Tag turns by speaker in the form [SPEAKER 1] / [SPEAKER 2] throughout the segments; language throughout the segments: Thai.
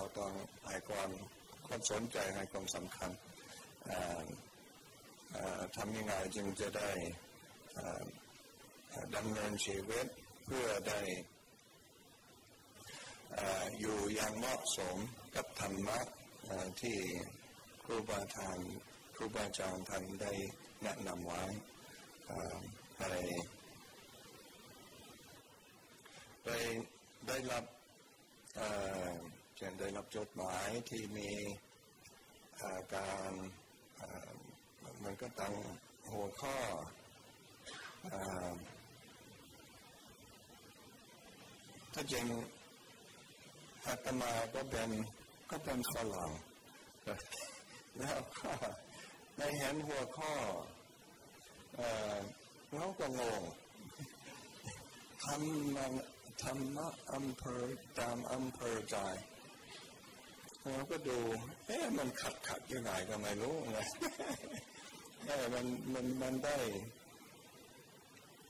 [SPEAKER 1] เราต้องให้ความความสนใจให้ความสำคัญทำยังไงจึงจะได้ดำเนินชีวิตเพื่อได้อยู่อย่างเหมาะสมกับธรรมะที่ครูบาอาจารย์ครูบาอาจารย์ท่านได้แนะนำไว้ให้ได้ได้รับ เช่นได้รับจดหมายที่มีการมันก็ตั้งหัวข้อถ้าจริงอาตมาก็เป็นก็เป็นฝรั่งแล้วก็ในเห็นหัวข้อเราก็งงทำมันธรรมะอำเภอตามอำเภอใจ เราก็ดู เอ๊ะมันขัดขัดยังไงก็ไม่รู้ไงเอ๊ะมันมันมันได้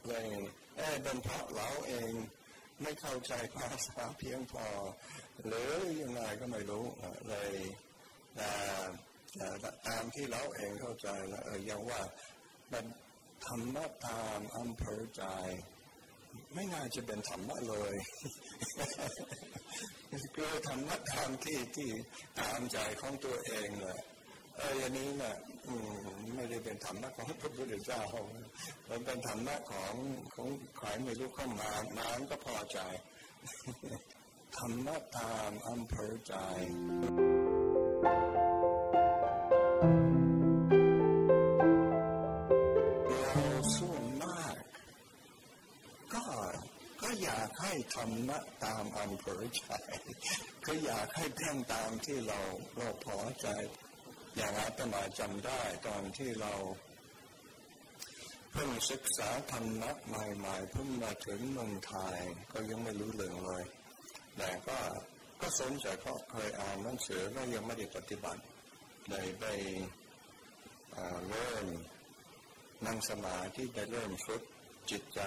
[SPEAKER 1] เลยเอ๊ะเป็นเพราะเราเองไม่เข้าใจภาษาเพียงพอ หรือยังไงก็ไม่รู้เลยตามที่เราเองเข้าใจแล้วยังว่ามันธรรมะตามอำเภอใจ ไม่น่าจะเป็นธรรมะเลย คือธรรมะตามที่ที่ตามใจของตัวเองแหละเอออันนี้นะ่ะไม่ได้เป็นธรรมะของพระพุทธเจ้ามันเป็นธรรมะของของใครไม่รู้เข้ามามาก็พอใจธรรมะตามอำเภอใจ ให้ธรรมะตามอำเภอใจก็อยากให้เพ่งตามที่เราเราพอใจ อย่างอาตมาจำได้ตอนที่เราเพิ่งศึกษาธรรมะใหม่ๆเพิ่งมาถึงเมืองไทยก็ยังไม่รู้เรื่องเลย แต่ก็ก็สนใจเพราะเคยอ่านหนังสือก็ยังไม่ได้ปฏิบัติเลยไปเริ่มนั่งสมาธิได้เริ่มฝึกจิตใจ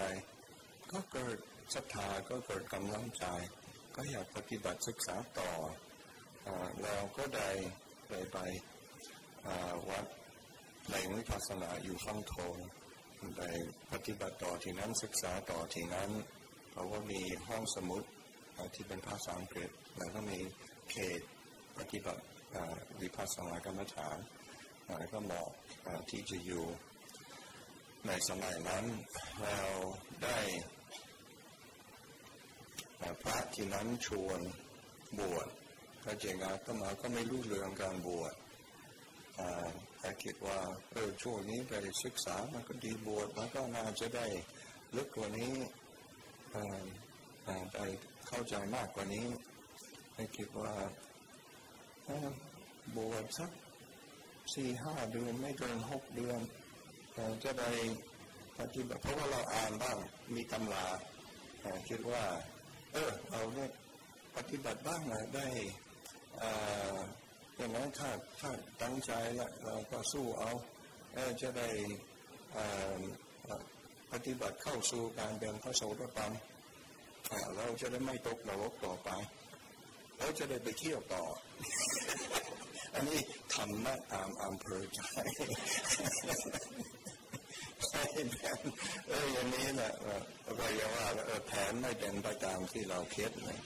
[SPEAKER 1] ก็เกิด ศรัทธาก็เกิดกำลังใจ ก็อยากปฏิบัติศึกษาต่อเราก็ได้ไปไปวัดแหล่งวิปัสสนาอยู่ฟังโทงได้ปฏิบัติต่อที่นั้นศึกษาต่อที่นั้นเพราะว่ามีห้องสมุดที่เป็นภาษาอังกฤษ แล้วก็มีเขตปฏิบัติวิปัสสนากรรมฐานก็เหมาะที่จะอยู่ในสมัยนั้นเราได้ พระที่นั้นชวนบวชพระเจงาก็มาก็ไม่รู้เรื่องการบวชแต่คิดว่าเออช่วงนี้ไปศึกษามันก็ดีบวชมันก็น่าจะได้ลึกกว่านี้ไปเข้าใจมากกว่านี้ให้คิดว่าบวชสักสี่ห้าเดือนไม่เกินหกเดือนจะได้ปฏิบัติเพราะว่าเราอ่านบ้างมีตำราคิดว่า เออเราเนี่ยปฏิบัติบ้างนะได้อย่างนั้นถ้าถ้าตั้งใจแล้วเราก็สู้เอาจะได้ปฏิบัติเข้าสู่การเป็นพระโสดาบันเราจะได้ไม่ตกนรกต่อไป เราจะได้ไปเที่ยวต่อ อันนี้ทำหน้าตามอำเภอใจ เอออย่างนี้แหละก็อย่าว่าแผนไม่เป็นไปตามที่เราคิดเลย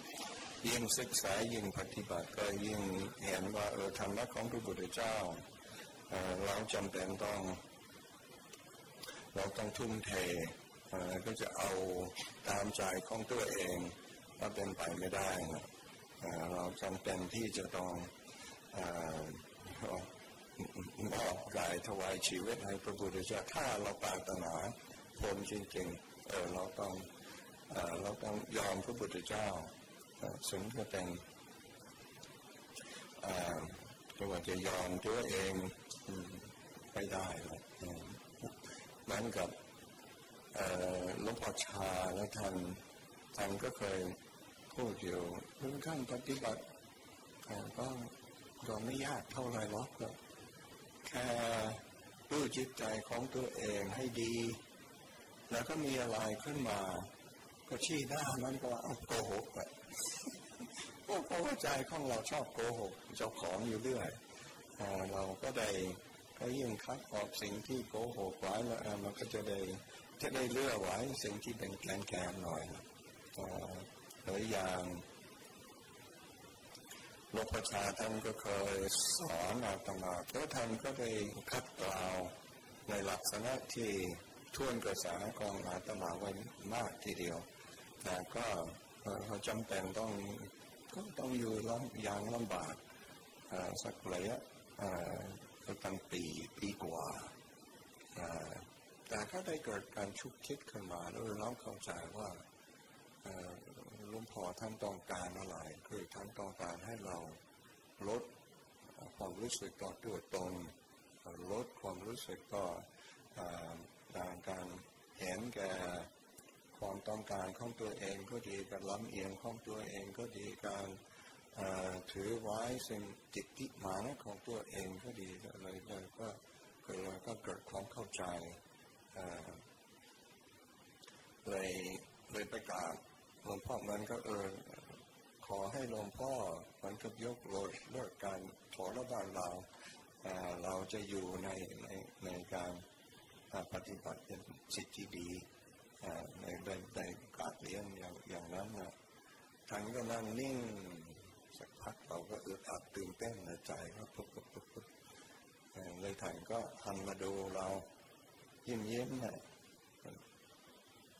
[SPEAKER 1] ยิ่งศึกษายิ่งปฏิบัติก็ยิ่งเห็นว่าเออธรรมะของพระพุทธเจ้าเราจำเป็นต้อง เราต้องทุ่มเทก็จะเอาตามใจของตัวเองก็เป็นไปไม่ได้เราจำเป็นที่จะต้อง มอบกายถวายชีวิตให้พระพุทธเจ้าถ้าเราปรารถนาผลจริงๆเออเราต้องเราต้องยอมพระพุทธเจ้าซึ่งก็เป็นก็ว่าจะยอมตัวเองไม่ได้หรอกเหมือนกับหลวงพ่อชาและท่านท่านก็เคยพูดอยู่เรื่องขั้นปฏิบัติก็ก็ไม่ยากเท่าไรหรอก รู้จิตใจของตัวเองให้ดี แล้วก็มีอะไรขึ้นมา ก็ชี้หน้ามันก็ว่าโกหกอะเพราะว่าใจของเราชอบโกหกเจ้าของอยู่เรื่อยเราก็ได้ก็ยิ่งคัดออกสิ่งที่โกหกไว้แล้วมันก็จะได้จะได้เลือกไว้สิ่งที่เป็นแกนแกนหน่อยหรืออย่าง หลวงพ่อชาท่านก็เคยสอนอาตมาแล้วท่านก็ได้คัดกล่าวในลักษณะที่ท่วนกระแสของอาตมาไว้มากทีเดียวแต่ก็เขาจำเป็นต้องก็ต้องอยู่ลำอย่างลำบากสักระยะตั้งปีปีกว่าแต่ก็ได้เกิดการชุกคิดขึ้นมาแล้วเราเข้าใจว่า ลุงพ่อท่านต้องการอะไรคือท่านต้องการให้เราลดความรู้สึกต่อตัวตนลดความรู้สึกต่อการการเห็นแก่ความต้องการของตัวเองก็ดีการล้ำเอียงของตัวเองก็ดีการถือไว้สิ่งจิตติมานของตัวเองก็ดีอะไรก็เกิดก็เกิดความเข้าใจเลยเลยประกาศ หลวงพ่อมันก็เออขอให้หลวงพ่อมันก็ยกโลดเลิกการถอระบานเราเราจะอยู่ในในในการปฏิบัติเป็นสิทธิดีในในในการเลี้ยงอย่างอย่างนั้นนะท่านก็นั่งนิ่งสักพักเราก็อึดอัดตื่นเต้นในใจก็ปุ๊บปุ๊บปุ๊บเลยท่านก็หันมาดูเรายิ้มยิ้มนี่ย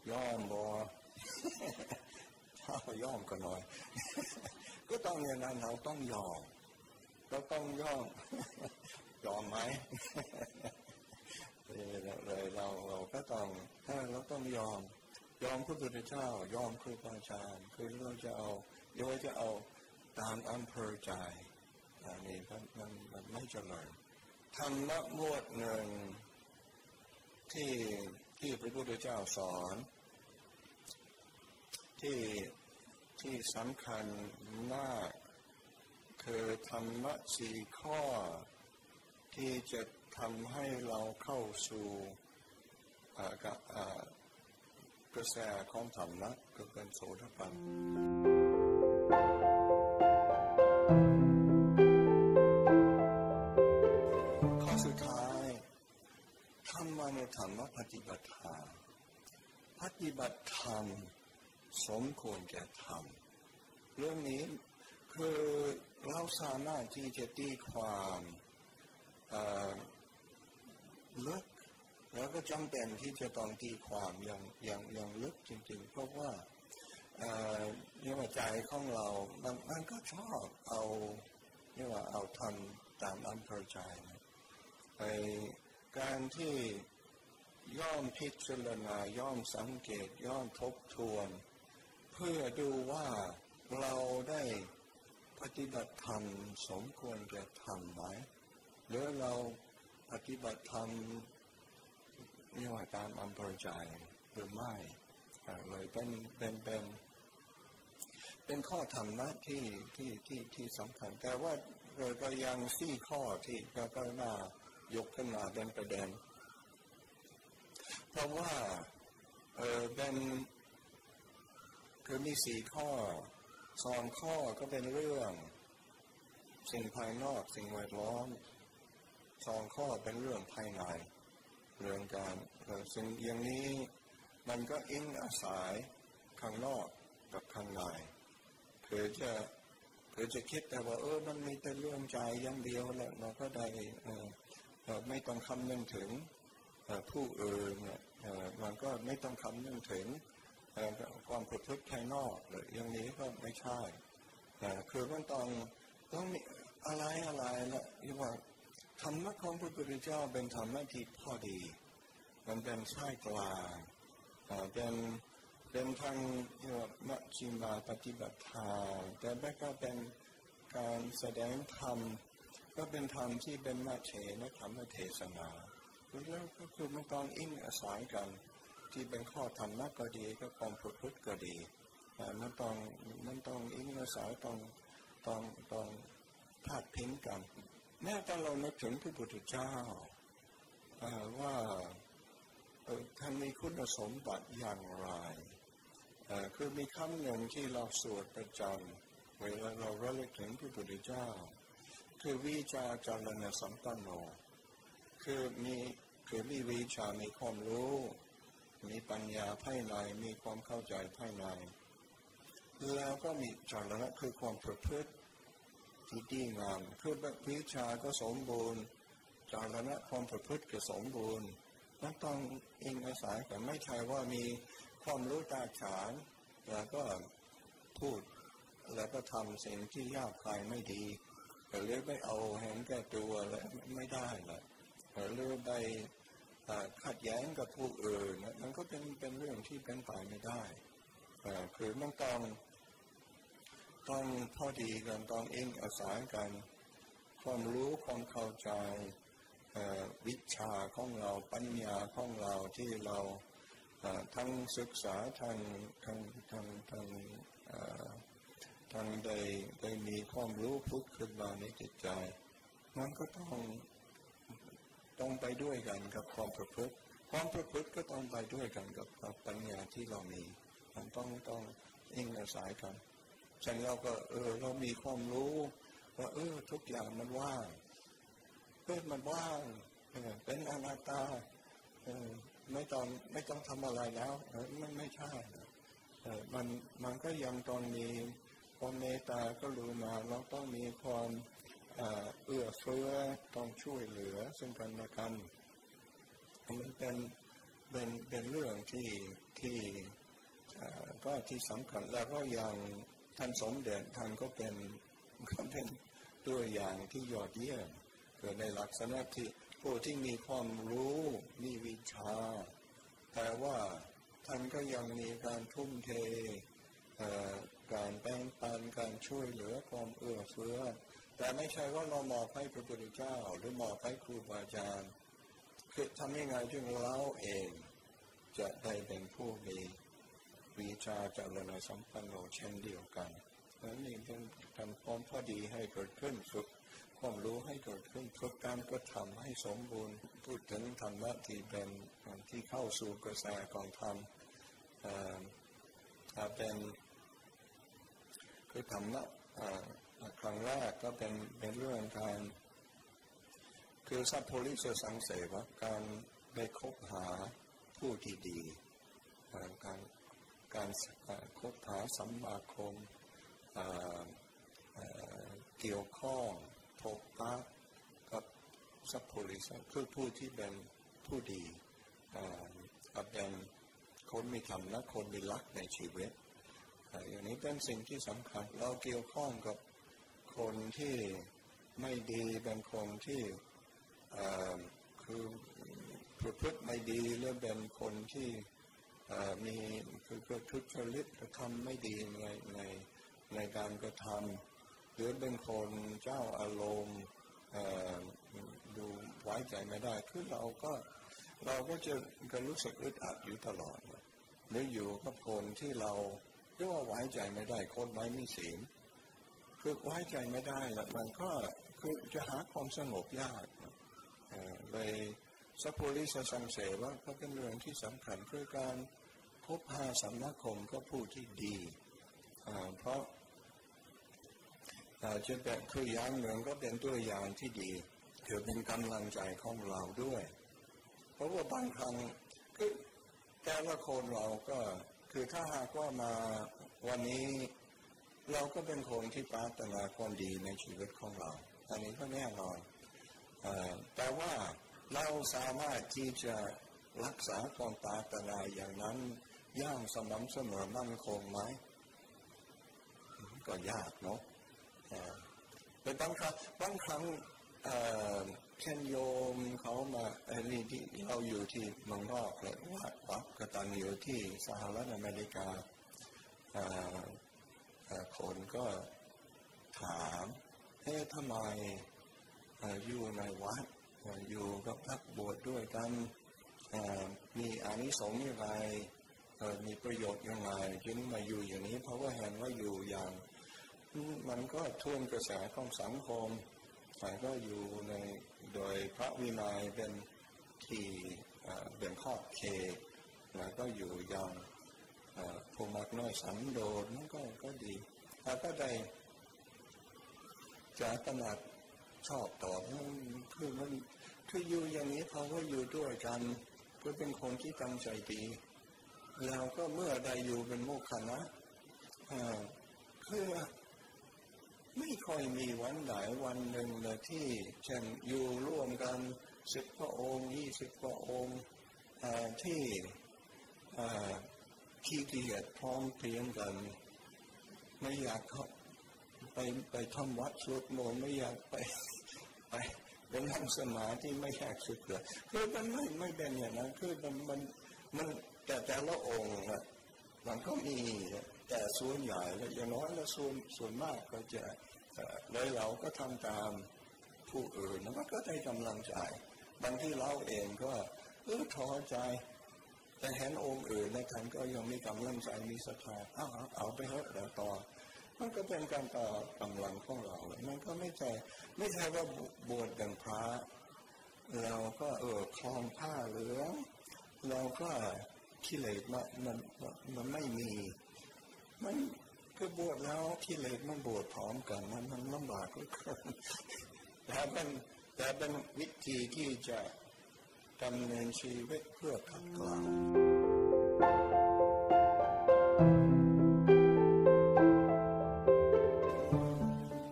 [SPEAKER 1] ย่อมบอ ถ้าย่อมก็น้อย ก็ต้องอย่างนั้นเราต้องยอมเราต้องยอมยอมไหมเลยเราเราก็ต้องถ้าเราต้องยอม ยอมพระพุทธเจ้ายอมครูบาอาจารย์คือเราจะเอาโยจะเอาตามอำเภอใจอันนี้มันมันไม่เจริญธรรมะมวดหนึ่งที่ที่พระพุทธเจ้าสอน ที่ ที่สำคัญมาก คือธรรมะสี่ข้อ ที่จะทำให้เราเข้าสู่กระแสของธรรมะก็เป็นโสดาบันธรรมปฏิบัติธรรมปฏิบัติธรรม สมควรแก่ธรรมเรื่องนี้คือเราสามารถที่จะตีความลึกแล้วก็จำเป็นที่จะต้องตีความอย่างอย่างอย่างลึกจริงๆ เพราะว่าเนี่ยว่าใจของเรามันมันก็ชอบเอาเนี่ยว่าเอาทำตามอำเภอใจไปการที่ย่อมพิจารณาย่อมสังเกตย่อมทบทวน เพื่อดูว่าเราได้ปฏิบัติธรรมสมควรแก่ธรรมไหมหรือเราปฏิบัติธรรมนี่ว่าตามอำเภอใจหรือไม่เลยเป็นเป็นเป็นเป็นข้อธรรมะที่ที่ที่ที่สำคัญ แต่ว่าเราก็ยังสี่ข้อที่ก็ก็น่ายกขึ้นมาเป็นประเด็น เพราะว่าเออเป็น คือมีสี่ข้อสองข้อก็เป็นเรื่อง สิ่งภายนอกสิ่งแวดล้อมสองข้อเป็นเรื่องภายใน เรื่องการสิ่งอย่างนี้มันก็อิงอาศัยข้างนอกกับข้างในเพื่อจะเพื่อจะคิดแต่ว่าเออมันมีแต่เรื่องใจอย่างเดียวแหล้วเราก็ได้ไม่ต้องคำนึงถึงผู้อื่นเนี่ยมันก็ไม่ต้องคำนึงถึง ความประพฤติภายนอกหรืออย่างนี้ก็ไม่ใช่ แต่คือมันต้องต้องมีอะไรอะไรละที่ว่าธรรมะของพระพุทธเจ้าเป็นธรรมะที่พอดี มันเป็นสายกลางเป็นเป็นทางที่ว่ามัชชิมาปฏิบัติธรรมแต่แม้ก็เป็นการแสดงธรรมก็เป็นธรรมที่เป็นมาเชนะธรรมเทศนาแล้วก็คือมันต้องอิงอาศัยกัน ที่เป็นข้อธรรมะก็ดีก็ความประพฤติก็ดีมันต้องมันต้องอิงอาศัยต้องต้องต้องพาดพิงกันแม้แต่เรานึกถึงพระพุทธเจ้าว่าท่านมีคุณสมบัติอย่างไรคือมีคำหนึ่งที่เราสวดประจำเวลาเราระลึกถึงพระพุทธเจ้า คือวิจาจารณสัมปันโน คือมีคือมีวิชามีความรู้ มีปัญญาภายในมีความเข้าใจภายใน แล้วก็มีจารณะคือความประพฤติที่ดีงามคือวิชาก็สมบูรณ์จารณะความประพฤติก็สมบูรณ์นั่นต้องอิงอาศัยแต่ไม่ใช่ว่ามีความรู้ตาฉานแล้วก็พูดแล้วก็ทำสิ่งที่ยากคลายไม่ดีหรือไม่เอาเห็นแก่ตัวแล้วไม่ได้ละหรือไป ขัดแย้งกับผู้อื่นมันก็เป็นเป็นเรื่องที่เป็นไปไม่ได้คือมันต้องต้องพอดีกันต้องเองอาศัยกัน ความรู้ความเข้าใจวิชาของเราปัญญาของเราที่เราทั้งศึกษาทางทางทางทางทางได้ได้มีความรู้พุทธขึ้นมาในจิตใจ มันก็ต้อง ต้องไปด้วยกันกับความประพฤติ ความประพฤติก็ต้องไปด้วยกันกับปัญญาที่เรามีมันต้องต้องอิงอาศัยกันฉันเราก็เออเรามีความรู้ว่าเออทุกอย่างมันว่างเออมันว่างเป็นอนัตตาไม่ต้องไม่ต้องทำอะไรแล้วมันไม่ใช่มันมันก็ยังต้องมีความเมตตาก็รู้มาเราต้องมีความ เอื้อเฟื้อต้องช่วยเหลือซึ่งกันและกันมันเป็นเป็นเป็นเรื่องที่ที่ก็ที่สำคัญแล้วก็ยังท่านสมเด็จท่านก็เป็นก็เป็นตัวอย่างที่ยอดเยี่ยมเกิดในลักษณะที่ผู้ที่มีความรู้มีวิชา แต่ว่าท่านก็ยังมีการทุ่มเทการแบ่งปันการช่วยเหลือความเอื้อเฟื้อ แต่ไม่ใช่ว่าเรามอบให้พระพุทธเจ้า หรือมอบให้ครูบาอาจารย์คือทำยังไงจึงเราเองจะได้เป็นผู้มีวิชาจารณสัมปันโนเช่นเดียวกันนั่นเองเป็นทำความพอดีให้เกิดขึ้นฝึกความรู้ให้เกิดขึ้นฝึกการกระทำให้สมบูรณ์ พูดถึงธรรมะที่เป็นที่เข้าสู่กระแสของธรรมเป็นคือธรรมะ ครั้งแรกก็เป็นเป็นเรื่องการคือสัพโพลิสสังเสวะการไปคบหาผู้ที่ดีการการคบหาสัมมาคมเกี่ยวข้องพบปะกับสัพโพลิสคือผู้ที่เป็นผู้ดีเป็นคนมีธรรมและคนมีลักในชีวิตอย่างนี้เป็นสิ่งที่สำคัญเราเกี่ยวข้องกับ คนที่ไม่ดีเป็นคนที่คือประพฤติไม่ดีหรือเป็นคนที่มีคือก็ทุจริตกระทำไม่ดีในในในการกระทำหรือเป็นคนเจ้าอารมณ์ดูไว้ใจไม่ได้คือเราก็เราก็จะก็รู้สึกอึดอัดอยู่ตลอดหรืออยู่กับคนที่เราเรียกว่าไว้ใจไม่ได้คนไว้มีศีล คือไว้ใจไม่ได้แล้วมันก็คือจะหาความสงบยากเลยสัพพุริสสังเสว่าก็เป็นเรื่องที่สำคัญเพื่อการคบหาสังคมก็ผู้ที่ดี เพราะจะเป็นคือย่างหนึ่งก็เป็นตัวอย่างที่ดีคือเป็นกำลังใจของเราด้วย เพราะว่าบางครั้งคือแต่ละคนเราก็คือถ้าหากว่ามาวันนี้ เราก็เป็นคนที่ปรารถนาความดีในชีวิตของเรา อันนี้ก็แน่นอนแต่ว่าเราสามารถที่จะรักษาความปรารถนาอย่างนั้นย่างสม่ำเสมอมั่นคงไหมก็ยากเนาะแต่บางครั้งบางครั้งเช่นโยมเขามาอันนี้ที่เราอยู่ที่เมืองนอกเลยวัดวัดกตันอยู่ที่สหรัฐอเมริกา คนก็ถามเฮ้ทำไมอยู่ในวัดอยู่กับพักบวชดด้วยกันมีอานิสงส์อย่างไรมีประโยชน์ยังไงจึงมาอยู่อย่างนี้ เพราะว่าเห็นว่าอยู่อย่างมันก็ท่วงกระแสของสังคมแต่ก็อยู่ในโดยพระวินัยเป็นที่เป็นขอบเขตแล้วก็อยู่อย่าง ผู้มักน้อยสันโดษมันก็ก็ดีแล้วก็ได้จะตนัดชอบต่อคือมันคืออยู่อย่างนี้เพราะว่าอยู่ด้วยกันเพื่อเป็นคนที่ตั้งใจดีแล้วก็เมื่อใดอยู่เป็นโมกขนะคือไม่ค่อยมีวันไหนวันหนึ่งเลยที่เช่นอยู่ร่วมกันสิบพระองค์ยี่สิบพระองค์ที่ ขี้เกียจพร้อมเพียงกัน ไม่อยากเข้าไปไปทำวัดสวดมนต์ไม่อยากไปไปเป็นนั่งสมาธิไม่อยากสุดเลยคือมันไม่ไม่เป็นอย่างนั้นคือมันมันมันแต่แต่ละองค์อะมันก็มีแต่ส่วนใหญ่แล้วอย่างน้อยแล้วส่วนส่วนมากก็จะเลยเราก็ทำตามผู้อื่นแล้วก็ได้กำลังใจ บางที่เราเองก็เออท้อใจ แต่เห็นองค์อื่นในท่านก็ยังมีกำลังใจมีศรัทธาเอาเอาไปเถอะแล้วต่อ มันก็เป็นการต่อกำลังของเรา มันก็ไม่ใช่ไม่ใช่ว่าบวชเป็นพระเราก็เออคลองผ้าเหลืองเราก็กิเลสมันมันมันไม่มี มันคือบวชแล้วกิเลสมันบวชพร้อมกันมันมันลำบากเลือเกินแต่เป็นแต่เป็นวิธีที่จะ ดำเนินชีวิตเพื่อขัดเกลา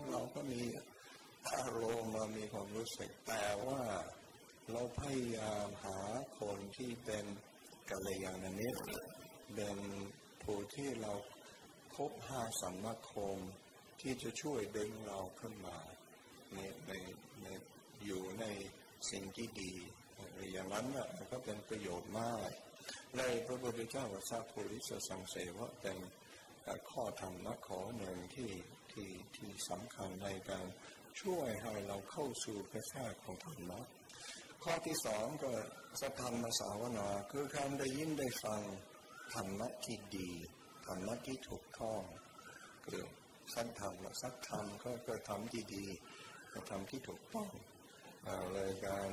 [SPEAKER 1] เราก็มีอารมณ์มามีความรู้สึกแต่ว่าเราพยายามหาคนที่เป็นกัลยาณมิตรเป็นผู้ที่เราคบหาสัมมาคมที่จะช่วยดึงเราขึ้นมาในในในอยู่ในสิ่งที่ดี อย่างนั้นน่ะก็เป็นประโยชน์มาก ในพระพุทธเจ้าวัสาภูริสสังเสวะเป็นข้อธรรมนะขอหนึ่งที่ที่ที่สำคัญในการช่วยให้เราเข้าสู่กระแสของธรรมะข้อที่สองก็สัทธรรมสาวนา คือการได้ยินได้ฟังธรรมะที่ดีธรรมะที่ถูกต้องคือสักธรรมสักธรรมก็ก็ทำที่ดีทำที่ถูกต้องเลยการ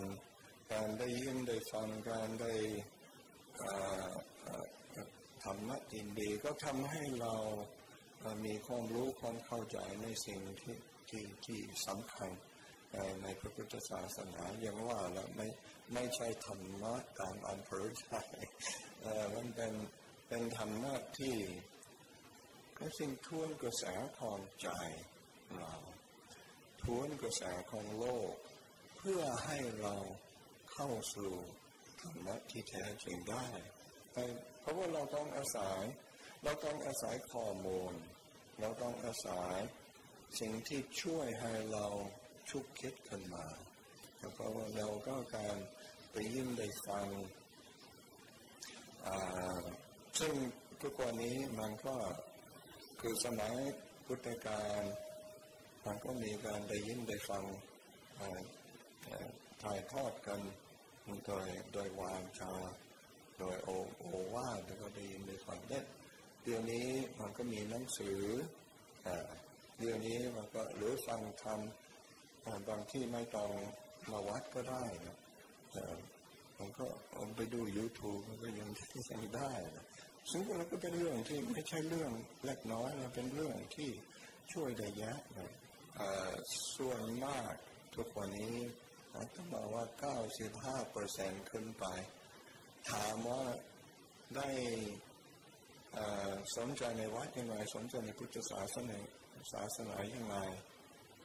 [SPEAKER 1] การได้ยินได้ฟังการได้ธรรมะที่ดีก็ทำให้เรามีความรู้ความเข้าใจในสิ่งที่ที่ที่สำคัญในพระพุทธศาสนาอย่างว่าแล้วไม่ไม่ใช่ธรรมะตามอำเภอใจมันเป็นเป็นธรรมะที่ก็สิ่งทวนกระแสของใจเราทวนกระแสของโลก เพื่อให้เรา เข้าสู่ธรรมะที่แท้จริงได้ เพราะว่าเราต้องอาศัย เราต้องอาศัยข้อมูล เราต้องอาศัยสิ่งที่ช่วยให้เราชุกคิดขึ้นมาเพราะว่าเราก็การไปยิ้มได้ฟังซึ่งทุกวันนี้มันก็คือสมัยพุทธกาลมันก็มีการได้ยินได้ฟังถ่ายทอดกัน โดยโดยวางชาโดยโอโอว่าแล้วก็ได้ยินได้ฟังได้เดี๋ยวนี้มันก็มีหนังสือเดี๋ยวนี้มันก็หรือฟังธรรมบางที่ไม่ต้องมาวัดก็ได้นะผมก็ผมไปดู YouTube มันก็ยังยังได้นะซึ่งเราก็เป็นเรื่องที่ไม่ใช่เรื่องเล็กน้อยนะเป็นเรื่องที่ช่วยได้เยอะเลยส่วนมากทุกวันนี้ ต้องบอกว่า 95เปอร์เซ็นต์ขึ้นไป ถามว่าได้สนใจในวัดยังไงสนใจในพุทธศาสนาศาสนายังไง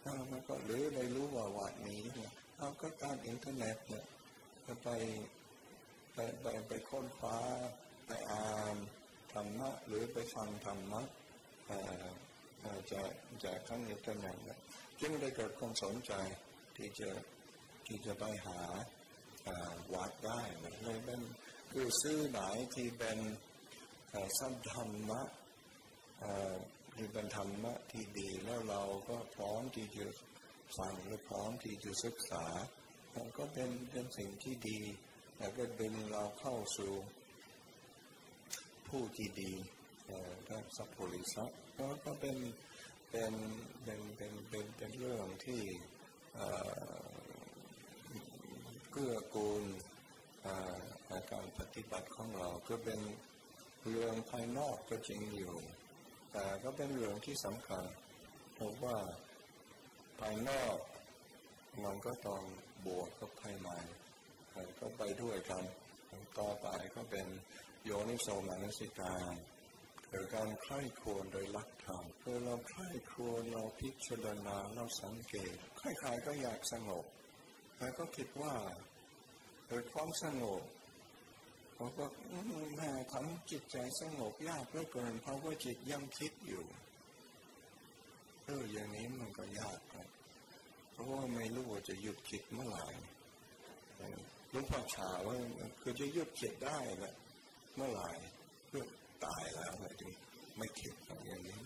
[SPEAKER 1] แล้วก็หรือได้รู้ว่าวัดนี้เนี่ยเราก็การอินเทอร์เน็ตเนี่ยไปไปไปไปค้นคว้าไปอ่านธรรมะหรือไปฟังธรรมะจะจะข้างอินเทอร์เน็ตจึงได้เกิดความสนใจที่จะ ที่จะไปหาวัดได้เลยเป็นคือซื้อไหนที่เป็นสัมธรรมะที่เป็นธรรมะที่ดีแล้วเราก็พร้อมที่จะฟังและพร้อมที่จะศึกษามันก็เป็นเป็นสิ่งที่ดีแล้วก็ดึงเราเข้าสู่ผู้ที่ดีถ้าสัพพุริสัก็เป็นเป็นเป็นเป็นเป็นเป็นเรื่องที่ กื้อกูลการปฏิบัติของเราก็เป็นเรื่องภายนอกก็จริงอยู่ แต่ก็เป็นเรื่องที่สำคัญเพราะว่าภายนอกมันก็ต้องบวกกับภายในก็ไปด้วยกันต่อไปก็เป็นโยนิโสมนสิการเกิดการใคร่ครวญโดยลักธรรมคือเราใคร่ครวญเราพิจารณาเราสังเกตใครๆก็อยากสงบ แต่ก็คิดว่าเกิดความสงบเขาก็แม่ทำจิตใจสงบยากเหลือเกินเพราะว่าจิตยังคิดอยู่เอออย่างนี้มันก็ยากครับ เพราะว่าไม่รู้ว่าจะหยุดคิดเมื่อไหร่ลุงพ่อชาว่าคือจะหยุดคิดได้ละเมื่อไหร่เพื่อตายแล้วเลยจึงไม่คิดอย่างนี้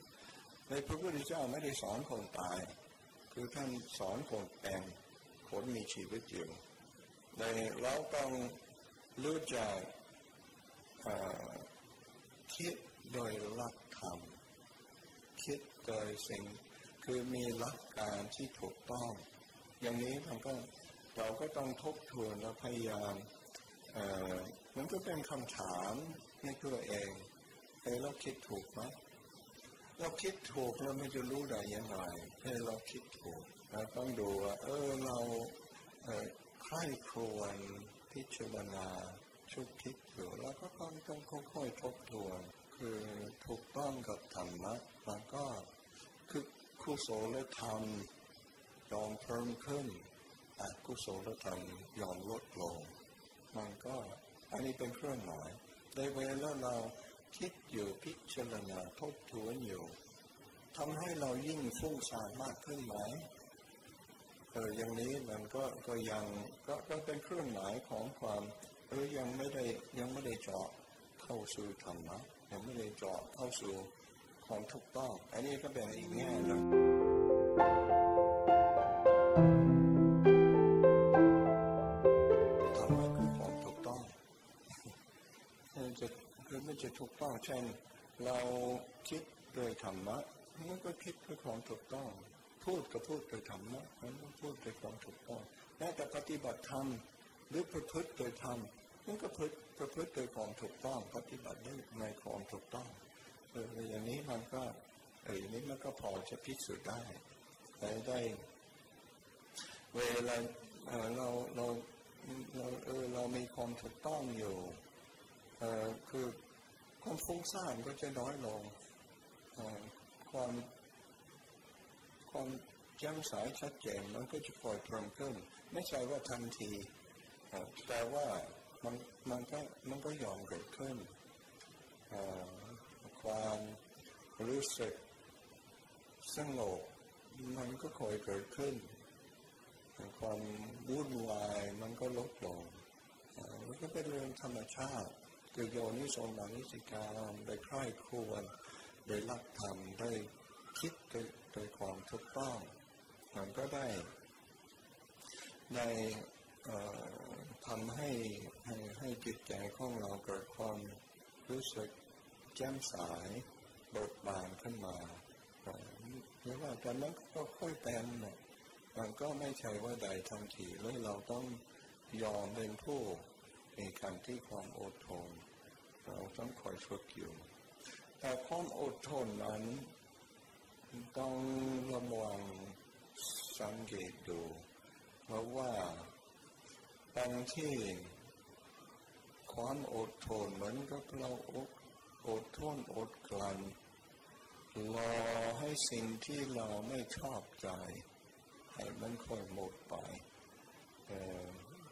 [SPEAKER 1] ในพระพุทธเจ้าไม่ได้สอนคนตาย คือท่านสอนคนเป็น คนมีชีวิตอยู่ในเราต้องรู้จักคิดโดยหลักธรรมคิดโดยสิ่งคือมีหลักการที่ถูกต้อง อย่างนี้มันก็เราก็ต้องทบทวนและพยายามมันก็เป็นคำถามในตัวเองเฮ้เราคิดถูกไหมเราคิดถูกเราไม่จะรู้ได้ยังไงเฮ้เราคิดถูก เราต้องดูว่า เออเราใคร่ครวญพิจารณาชุกคิดอยู่แล้วก็ต้องต้องค่อยๆทบทวนคือถูกต้องกับธรรมะมันก็คือคุศลธรรมยอมเพิ่มขึ้นอกุศลธรรมยอมลดลง มันก็อันนี้เป็นเครื่องหมายในเวลาเราคิดอยู่พิจารณาทบทวนอยู่ทำให้เรายิ่งฟุ้งซ่านมากขึ้นไหม เอออย่างนี้มันก็ก็ยังก็ก็เป็นเครื่องหมายของความเออยังไม่ได้ยังไม่ได้เจาะเข้าสู่ธรรมะยังไม่ได้เจาะเข้าสู่ความถูกต้องอันนี้ก็เป็นอีกแง่หนึ่งธรรมะคือความถูกต้องจะคือไม่จะถูกต้องเช่นเราคิดโดยธรรมะมันก็คิดด้วยความถูกต้อง พูดก็พูดโดยธรรมะมันก็พูดโดยความถูกต้องแม้แต่ปฏิบัติธรรมหรือประพฤติโดยธรรมมันก็พฤติประพฤติโดยความถูกต้อง ปฏิบัติได้ในความถูกต้องเอออย่างนี้มันก็เอออย่างนี้มันก็พอจะพิสูจน์ได้แต่ได้ เวลาเราเราเราเออเรามีความถูกต้องอยู่เออคือความฟุ้งซ่านก็จะน้อยลงความ ความแจ่มใสชัดเจนมันก็จะคอยเพิ่มขึ้น ไม่ใช่ว่าทันทีแต่ว่ามันมันก็มันก็ยอมเกิดขึ้น ความรู้สึกสงบมันก็คอยเกิดขึ้น ความวุ่นวายมันก็ลดลงมันก็เป็นเรื่องธรรมชาติคือโยนิสมานิสิการได้ใคร่ครวญได้รักธรรมได้คิดโดย โดยความถูกต้อง มันก็ได้ในทำให้ให้ให้จิตใจของเราเกิดความรู้สึกแจ่มใสเบิกบานขึ้นมาเรียกว่าแต่มันก็ค่อยเป็นมันก็ไม่ใช่ว่าใดทันทีเลยเราต้องยอมเป็นผู้มีการที่ความอดทน เราต้องคอยฝึกอยู่ แต่ความอดทนนั้น ต้องระวังสังเกตดู เพราะว่าบางที่ความอดทนเหมือนกับเราอดอดทนอดกลั้นรอให้สิ่งที่เราไม่ชอบใจ ให้มันค่อยหมดไป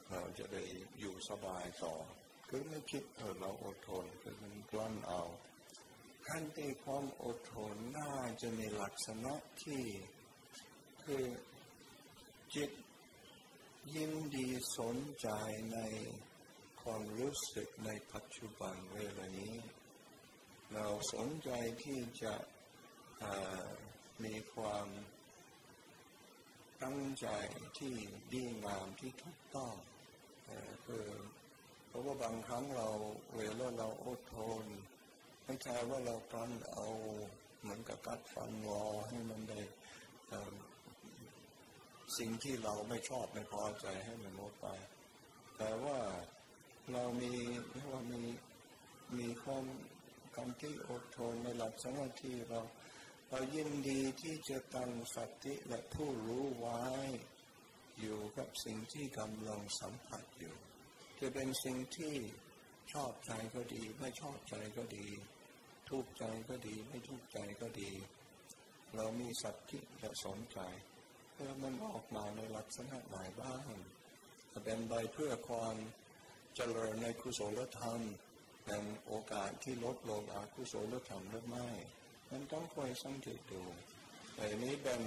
[SPEAKER 1] เราจะได้อยู่สบายต่อ คือไม่คิดเออเราอดทนคือมันกลั้นเอา ขั้นตีความอดทนน่าจะมีลักษณะที่คือจิตยินดีสนใจในความรู้สึกในปัจจุบันเวลานี้ เราสนใจที่จะมีความตั้งใจที่ดีงามที่ถูกต้องคือเพราะว่าบางครั้งเราเวลาเราอดทน ไม่ใช่ว่าเรากันเอาเหมือนกับกัดฟันรอให้มันได้สิ่งที่เราไม่ชอบไม่พอใจให้มันลดไป แต่ว่าเรามีเรียกว่ามีมีความการที่อดทนในหลักสมาธิเราเรายินดีที่จะตั้งสติและผู้รู้ไว้ อยู่กับสิ่งที่กำลังสัมผัสอยู่ จะเป็นสิ่งที่ชอบใจก็ดี ไม่ชอบใจก็ดี ทุกใจก็ดี ไม่ทุกใจก็ดี เรามีสัติและสนใจเพื่อมันออกมาในลักษณะไหนบ้างจะเป็นใบเพื่อความเจริญในกุศลธรรมเป็นโอกาสที่ลดลงอากุศลธรรมหรือไม่มันต้องคอยสังเกตดูแต่นี้เป็น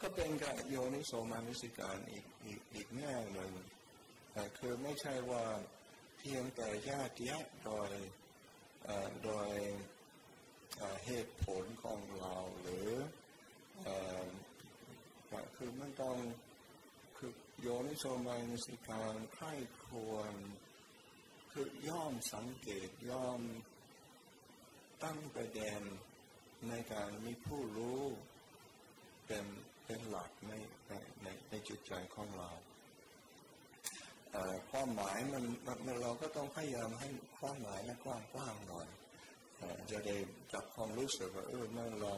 [SPEAKER 1] ก็เป็นการโยนิโสมานิสิการอีกอีกอีกแง่หนึ่งแต่คือไม่ใช่ว่าเพียงแต่ญาติยะโดย โดยเหตุผลของเราหรือคือมันต้องคือโยนิโสมานิสิการใคร่ควรคือย่อมสังเกตย่อมตั้งประเด็นในการมีผู้รู้เป็นเป็นหลักในในในในจิตใจของเรา ความหมายมันมันเราก็ต้องพยายามให้ความหมายนั้นกว้างๆหน่อยจะได้จับความรู้สึกว่าเออเมื่อเรา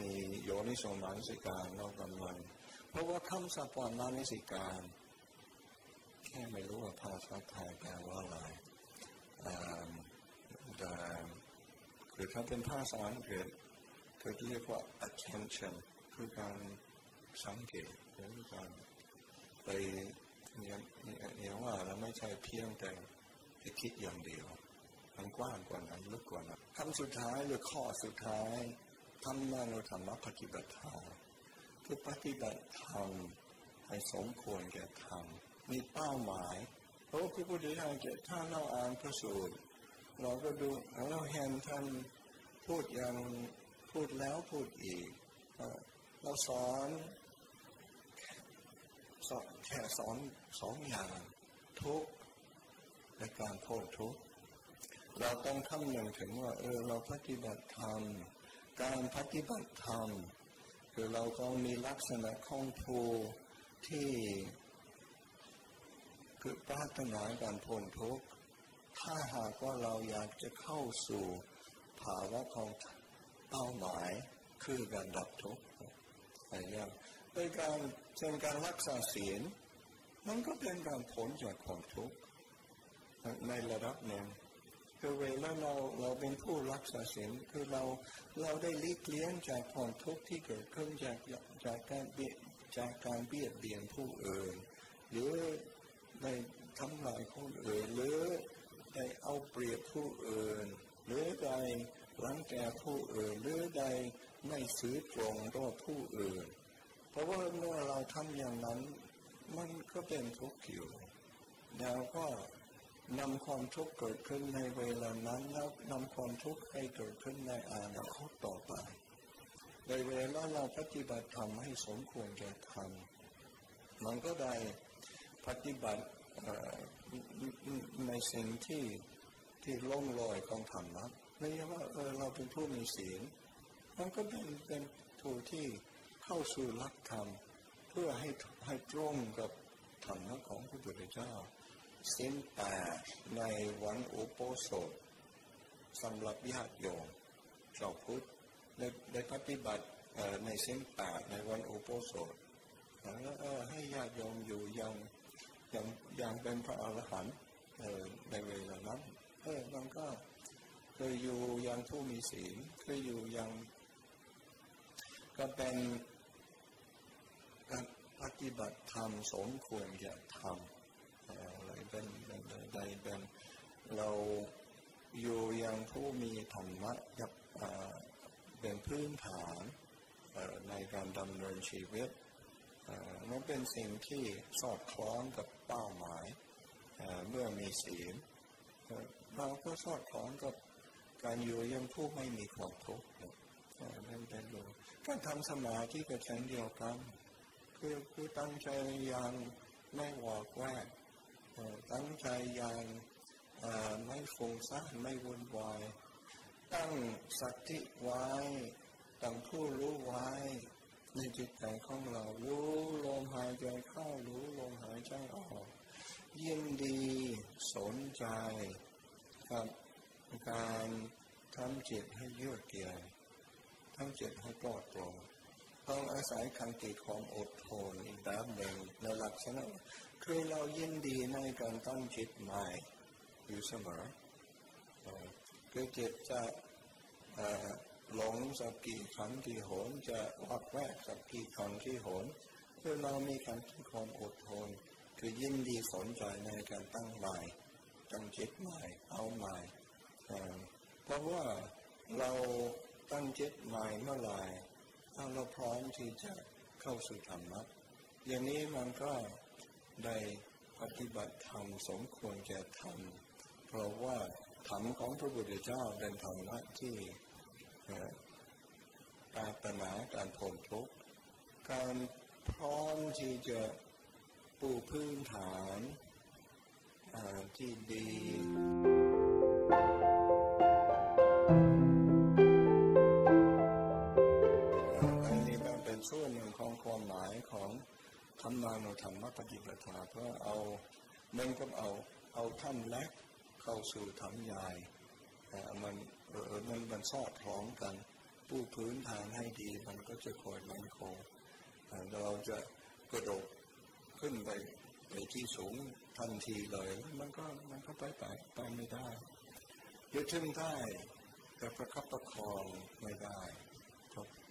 [SPEAKER 1] มีโยนิสงมานิสิการเรากำลังเพราะว่าคำสัพพนานิสิการ แค่ไม่รู้ว่าภาษาไทยแปลว่าอะไรแต่รือถ้าเป็นภาษาอังกฤษเขาเรียกว่า attention คือการสังเกตหรือการไป เนี่ยเนี่ยว่าเราไม่ใช่เพียงแต่คิดอย่างเดียว มันกว้างกว่านั้นลึกกว่านั้นคำสุดท้ายหรือข้อสุดท้ายทำมาเราธรรมปฏิบัติธรรมคือปฏิบัติธรรมให้สมควรแก่ธรรมมีเป้าหมายเพราะพระพุทธเจ้าเกิดถ้าเราอ่านพระสูตร เราก็ดูเราเห็นท่านพูดอย่างพูดแล้วพูดอีก เราสอน สอนแค่สอนสองอย่างทุกในการโทษทุกเราต้องคำนึงถึงว่าเออเราปฏิบัติธรรม การปฏิบัติธรรมคือเราก็มีลักษณะของภูที่ คือปรารถนาการพ้นทุกข์ถ้าหากว่าเราอยากจะเข้าสู่ภาวะของเป้าหมายคือการดับทุกข์อะไรอย่าง โดยการเช่นการรักษาศีลมันก็เป็นการผลจากความทุกข์ในระดับหนึ่งคือเวลาเราเราเป็นผู้รักษาศีลคือเราเราได้ลีกเลี้ยงจากความทุกข์ที่เกิดขึ้นจากจากการเบียดจากการเบียดเบียนผู้อื่นหรือได้ทำลายคนอื่นหรือได้เอาเปรียบผู้อื่น หรือใดรังแกผู้อื่น หรือใดไม่ซื้อตรงต่อผู้อื่น เพราะว่าเมื่อเราทำอย่างนั้น มันก็เป็นทุกข์อยู่แล้วก็นำความทุกข์เกิดขึ้นในเวลานั้นแล้วนำความทุกข์ให้เกิดขึ้นในอนาคตต่อไป ในเวลาเราปฏิบัติธรรมให้สมควรแก่ธรรมมันก็ได้ปฏิบัติในสิ่งที่ที่ล่องลอยของธรรมะไม่ใช่ว่าเออเราเป็นผู้มีศีลมันก็เป็นเป็นผู้ที่ เข้าสู่หลักธรรม เพื่อให้ให้ตรงกับธรรมะของพระพุทธเจ้าเส้นแปดในวันอุโสถสำหรับญาติโยมชาวพุทธได้ได้ปฏิบัติในเส้นแปดในวันอุโสถแล้วให้ญาติโยมอยู่ยังยังยังเป็นพระอรหันต์ในเวลานั้นเออมันก็เคยอยู่ยังผู้มีศีลเคยอยู่ยังก็เป็น การปฏิบัติธรรมสมควรจะทำอะไรเป็นอะไรเป็นเราอยู่ยังผู้มีธรรมะยับเป็นพื้นฐานในการดำเนินชีวิตมันเป็นสิ่งที่สอดคล้องกับเป้าหมายเมื่อมีศีลเราก็สอดคล้องกับการอยู่ยังผู้ไม่มีความทุกข์นั่นเป็นอยู่การทำสมาธิก็เช่นเดียวกัน คือคือตั้งใจอย่างไม่หวอกแวกตั้งใจอย่างไม่ฟุ้งซ่านไม่วุ่นวายตั้งสติไว้ตั้งผู้รู้ไว้ ในจิตใจของเรารู้ลมหายใจเข้ารู้ลมหายใจออกยินดีสนใจกับการทำจิตให้เยือกเย็นทำจิตให้ปลอดโปร่ง ต้องอาศัยคังติความอดทนอีกแบบหนึ่งในลักษณะคือเรายินดีในการตั้งจิตใหม่อยู่เสมอคือจิตจะหลงสักกี่ครั้งกี่หนจะวักแวกสักกี่ครั้งกี่หนคือเรามีการที่ความอดทน คือยินดีสนใจในการตั้งใหม่ตั้งจิตใหม่เอาใหม่เพราะว่าเราตั้งจิตใหม่เมื่อไหร่ ถ้าเราพร้อมที่จะเข้าสู่ธรรมะอย่างนี้มันก็ได้ปฏิบัติธรรมสมควรแก่ธรรม เพราะว่าธรรมของพระพุทธเจ้าเป็นธรรมะที่ปรารถนาการพ้นทุกข์การพร้อมที่จะปูพื้นฐานที่ดี เป็นส่วนหนึ่งของความหมายของธรรมานุธรรมปฏิปทาเพื่อเอาเมันก็เอาเอาท่านเล็กเข้าสู่ธรรมใหญ่มันเออมันมันสอดคล้องกันปู้พื้นฐานให้ดีมันก็จะคอยมันคงเราจะกระโดดขึ้นไปไปที่สูงทันทีเลย มันก็มันก็ไปไปไปไม่ได้ยึดถึงได้แต่ประคับประคองไม่ได้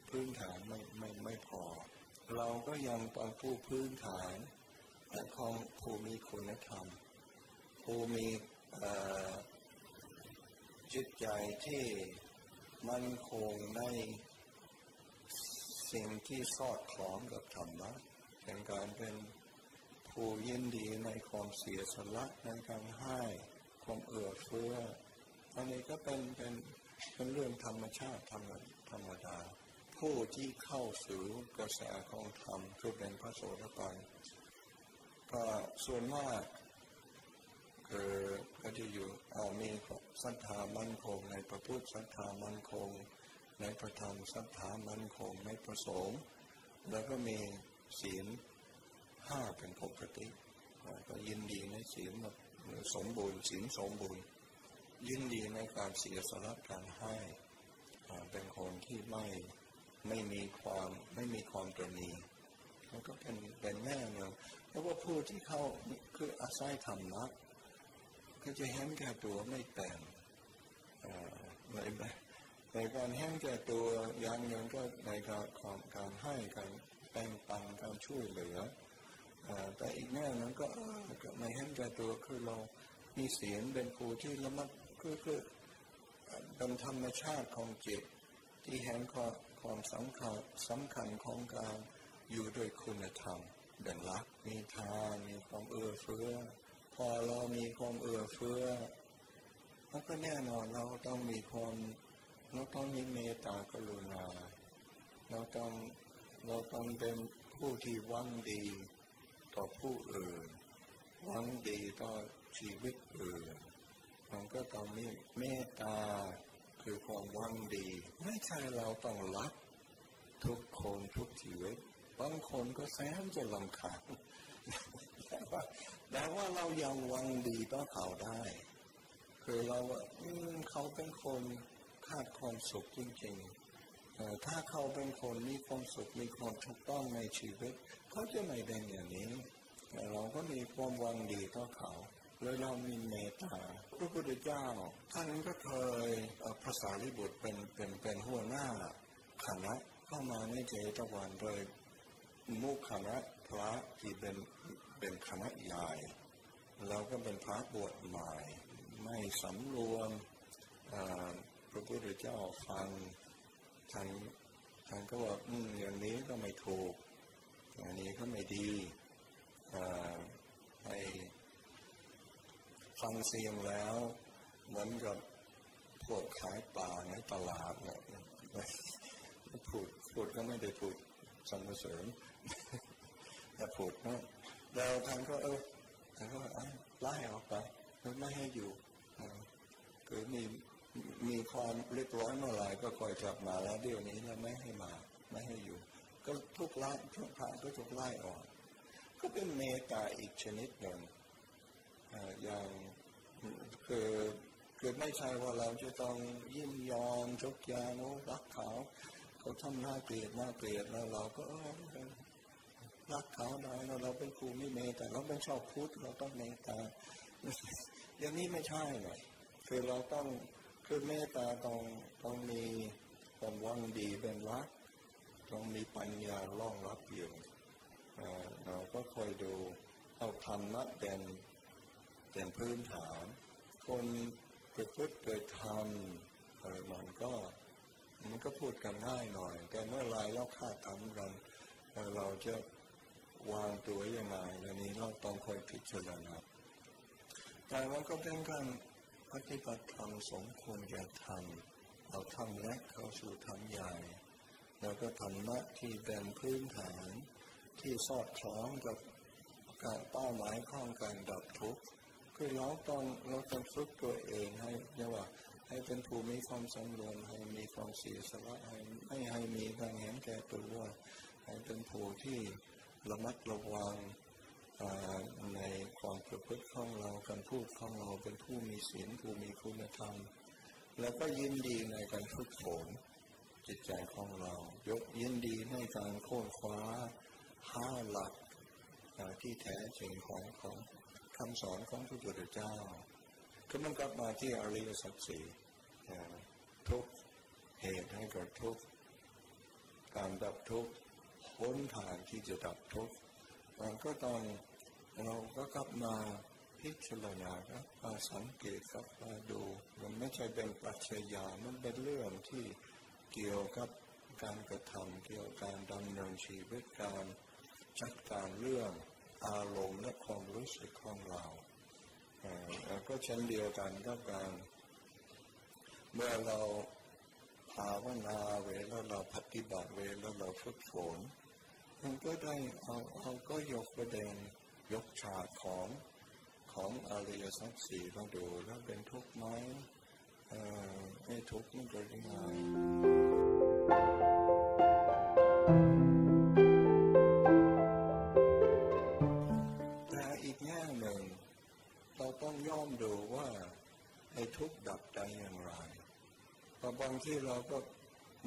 [SPEAKER 1] พื้นฐานไม่ไม่ไม่พอ เราก็ยังต้องผู้พื้นฐานของผู้มีคุณธรรม ผู้มีจิตใจที่มั่นคงในสิ่งที่สอดคล้องกับธรรมะเป็นการเป็นผู้ยินดีในความเสียสละในการให้ความเอื้อเฟื้ออันนี้ก็เป็นเป็นเป็นเรื่องธรรมชาติธรรมธรรมดา ผู้ที่เข้าสู่กระแสของธรรมคือเป็นพระโสดาบันก็ส่วนมากคือก็จะอยู่มีศรัทธามั่นคงในพระพุทธศรัทธามั่นคง ในพระธรรมศรัทธามั่นคงในพระสงฆ์แล้วก็มีศีลห้าเป็นปกติก็ยินดีในศีลสมบูรณ์ศีลสมบูรณ์ ยินดีในการเสียสละการให้เป็นคนที่ไม่ ไม่มีความไม่มีความตรณีมันก็เป็นเป็นแน่เนอะเพราะว่าผู้ที่เข้าคืออาศัยธรรมะก็จะเห็นแก่ตัวไม่แต่งอะไรไหมในการแห้งแก่ตัวอย่างหนึ่งก็ในการของการให้การแบ่งปันการช่วยเหลือแต่อีกแง่นึงก็ในแห้งแก่ตัวคือเรามีเสียงเป็นครูที่ละมัดคือคือเป็นธรรมชาติของจิตที่เห็นความ สำคัญสำคัญของการอยู่โดยคุณธรรมเด่นรัก มีทานมีความเอื้อเฟื้อ พอเรามีความเอื้อเฟื้อมันก็แน่นอนเราต้องมีความเราต้องมีเมตตากรุณาเราต้องเราต้องเป็นผู้ที่วังดีต่อผู้อื่นหวังดีต่อชีวิตอื่นมันก็ต้องมีเมตตา คือความวังดี ไม่ใช่เราต้องรักทุกคนทุกชีวิตบางคนก็แสนจะลำคาญแต่ว่าแต่ว่าเรายังหวังดีต่อเขาได้ คือเราเขาเป็นคนขาดความสุขจริงๆเอ่ถ้าเขาเป็นคนมีความสุขมีความถูกต้องในชีวิต เขาจะไม่เป็นอย่างนี้ แต่เราก็มีความหวังดีต่อเขา เลยเรามีเมตตาพระพุทธเจ้า ท่านก็เคยเอ่อพระสารีบุตรเป็นเป็นเป็นหัวหน้าคณะเข้ามาในเจตวันเลยมุขคณะพระที่เป็นเป็นคณะใหญ่แล้วก็เป็นพระบวชใหม่ ไม่สำรวมพระพุทธเจ้าฟังท่านท่านก็ว่าอืมอย่างนี้ก็ไม่ถูก อย่างนี้ก็ไม่ดีเอ่อให ฟังเสียงแล้ว เหมือนกับพวกขายปลาในตลาดเนี่ยพูดพูดก็ไม่ได้พูดสรรเสริญแต่พูดนะแล้วท่านก็เออท่านก็ไล่ออกไปไม่ให้อยู่คือมีมีความเรียบร้อยเมื่อไรก็คอยกลับมาแล้วเดี๋ยวนี้แล้วไม่ให้มา ไม่ให้อยู่ ก็ทุกไล่ทุกพระก็ทุกไล่ออก ก็เป็นเมตตาอีกชนิดหนึ่ง อย่างคือคือไม่ใช่ว่าเราจะต้องยินยอมทุกอย่างโอ้รักเขาเขาทำหน้าเกลียดหน้าเกลียดแล้วเราก็รักเขาหน่อยเราเราเป็นครูไม่เมตแต่เราเป็นชอบพุทธเราต้องเมตตาอย่างนี้ไม่ใช่หน่อยคือเราต้องคือเมตตาต้องต้องมีความวังดีเป็นรักต้องมีปัญญารองรับอยู่เราก็คอยดูเอาธรรมะเป็น เป็นพื้นฐาน คนประพฤติเกิดธรรมเออมันก็มันก็พูดกันง่ายหน่อย แต่เมื่อไรเราขาดธรรมกันเราจะวางตัวยังไงอันนี้เราต้องคอยพิจารณาแต่มันก็เป็นการปฏิบัติธรรมสมควรจะทำเอาธรรมเล็กเข้าสู่ธรรมใหญ่ แล้วก็ธรรมะที่เป็นพื้นฐานที่สอดคล้องกับการเป้าหมายของการดับทุกข์ คือเราต้องเราต้องฝึกตัวเองให้เรียกว่าให้เป็นผู้มีความสำรวมให้มีความเสียสละให้ไม่ให้มีการเห็นแก่ตัวให้เป็นผู้ที่ระมัดระวังในความประพฤติของเราการพูดของเราเป็นผู้มีศีลผู้มีคุณธรรม แล้วก็ยินดีในการฝึกฝนจิตใจของเรา ยกยินดีในการโค่นคว้าห้าหลักที่แท้จริงของของ คำสอนของพระพุทธเจ้า ก็มันกลับมาที่อริยสัจสี่ทุกเหตุให้เกิดทุกการดับทุกข์หนทางที่จะดับทุกมันก็ต้องเราก็กลับมาพิจารณาครับมาสังเกตครับมาดู มันไม่ใช่เป็นปรัชญามันเป็นเรื่องที่เกี่ยวกับการกระทำเกี่ยวกับการดำเนินชีวิตการจัดการเรื่อง อารมณ์และความรู้สึกของเราแล้วก็เช่นเดียวกันกับการเมื่อเราภาวนาเวลาเราปฏิบัติเวลาเราฝึกฝนมันก็ได้เอาเอาก็ยกประเด็นยกฉากของของอริยสัจสี่มาดูแล้วเป็นทุกข์ไหมเอ่อไม่ทุกข์มันเกิดยังไง ไอ้ทุกข์ดับได้อย่างไรพราะบางที่เราก็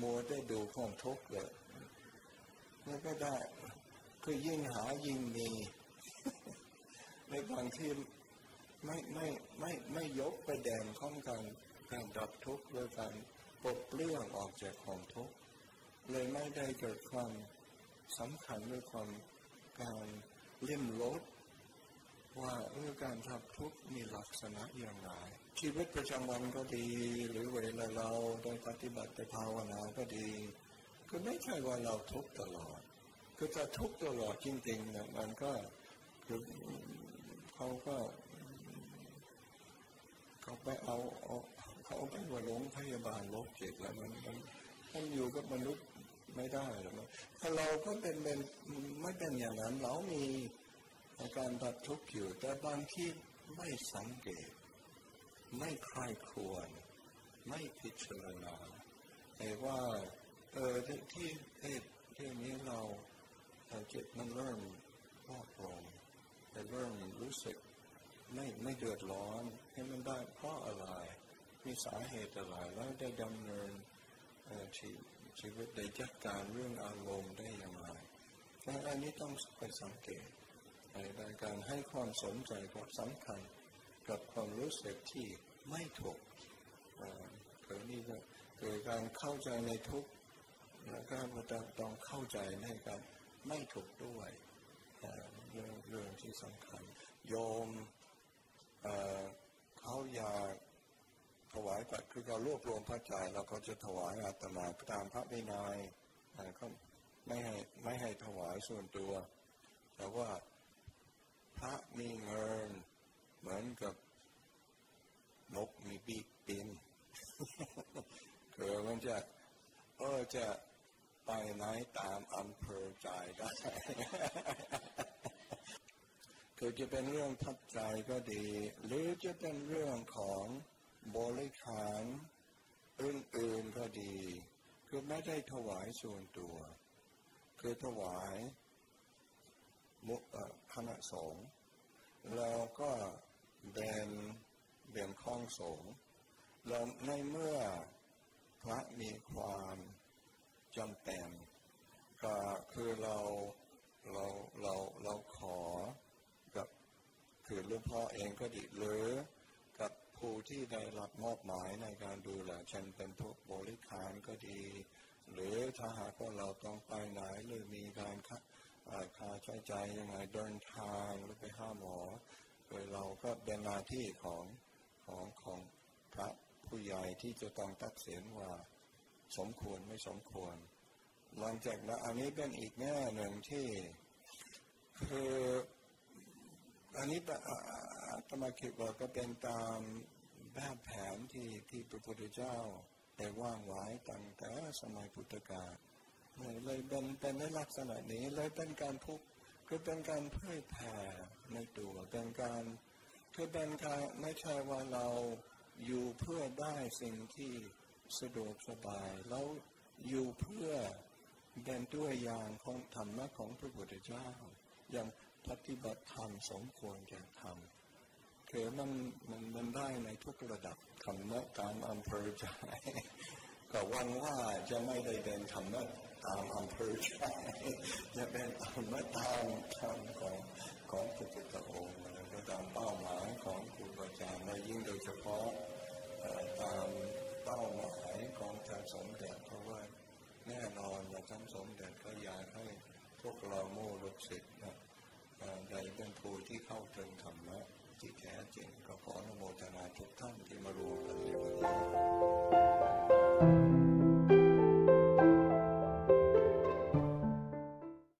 [SPEAKER 1] มัวได้ดูความทุกข์เลยแล้วก็ได้ คือยิ่งหายิ่งมี ในบางที่ไม่ไม่ไม่ไม่ยกไประเด็นของการการดับทุกข์หรือการปลดเปลื้องออกจากความทุกข์เลยไม่ได้เกิดความสำคัญด้วยความการเล่มลด ว่าเออการทับทุกข์มีลักษณะอย่างไรชีวิตประจำวันก็ดี หรือเวลาเราได้ปฏิบัติไปภาวนาก็ดีคือไม่ใช่ว่าเราทุกข์ตลอดคือถ้าทุกข์ตลอดจริงๆนี่ยมันก็คือเขาก็เขาไปเอาเอาเขาไปว่าหลงพยาบาลโรคจิตแล้วมันมันมันอยู่กับมนุษย์ไม่ได้หรอกถ้าเราก็เป็นเป็นไม่เป็นอย่างนั้นเรามี อาการดับทุกข์อยู่ แต่บางที่ไม่สังเกต ไม่ใคร่ควญไม่พิจารณาไอ้ว่าเออที่ที่ที่ที่นี้เราเจิตมันเริ่มรอบลงแต่เริ่มรู้สึกไม่ไม่เดือดร้อนให้มันได้เพราะอะไร มีสาเหตุอะไรแล้วได้ดำเนินชีชีวิตได้จัดการเรื่องอารมณ์ได้อย่างไรและอันนี้ต้องไปสังเกต ในการให้ความสนใจความสำคัญกับความรู้สึกที่ไม่ถูกเอ่อคือนี่ก็คือการเข้าใจในทุกข์แล้วก็ต้องเข้าใจในการไม่ถูกด้วยเอ่อเรื่องเรื่องที่สำคัญ โยมเขาอยากถวายปัจคือเรารวบรวมพระจ่ายเราก็จะถวายอาตมาตามพระวินัยเอ่อเขาไม่ให้ไม่ให้ถวายส่วนตัว แต่ว่า พระมีเงิน เหมือนกับนกมีปีกบินคือมันจะเออจะไปไหนตามอำเภอใจได้คือจะเป็นเรื่องพัดใจก็ดี หรือจะเป็นเรื่องของบริขารอื่นๆก็ดี คือไม่ได้ถวายส่วนตัว คือถวาย มุคณะสงฆ์แล้วก็แบ่งแบ่งข้องสงฆ์แล้วในเมื่อพระมีความจำเป็นก็คือเราเราเราเราขอกับคือหลวงพ่อเองก็ดีหรือกับผู้ที่ได้รับมอบหมายในการดูแลเช่นเป็นพวกบริการก็ดี หรือถ้าหากว่าเราต้องไปไหนหรือมีการ ค่าเอ่อค่าใช้จ่ายยังไงเดินทางหรือไปห้าหมอคือเราก็เป็นหน้าที่ของของของพระผู้ใหญ่ที่จะต้องตัดสินว่าสมควรไม่สมควร หลังจากนั้นอันนี้เป็นอีกแง่หนึ่งที่คืออันนี้แบบอ่าอาตมาคิดว่าก็เป็นตามแบบแผนที่ที่พระพุทธเจ้าได้ว่างไว้ตั้งแต่สมัยพุทธกาล เลยเลยเป็นเป็นในลักษณะนี้เลยเป็นการพุกคือเป็นการเผยแผ่ในตัวเป็นการคือเป็นการไม่ใช่ว่าเราอยู่เพื่อได้สิ่งที่สะดวกสบายแล้วอยู่เพื่อเป็นตัวอย่างของธรรมะของพระพุทธเจ้าอย่างปฏิบัติธรรมสมควรแก่ธรรมคือมันมันมันได้ในทุกระดับธรรมะตามอำเภอใจก็หวังว่าจะไม่ได้เป็นธรรมะ ตามอำเภอใจจะเป็นธรรมะตามธรรมของของพระพุทธองค์แล้วก็ตามเป้าหมายของครูบาอาจารย์และยิ่งโดยเฉพาะตามเป้าหมายของท่านสมเด็จเพราะว่าแน่นอนว่าท่านสมเด็จก็อยากให้พวกเราโม่ลูกศิษย์นะเอ่อได้เป็นผู้ที่เข้าถึงธรรมะที่แท้จริงก็ขออนุโมทนาทุกท่านที่มารวมกันในวันนี้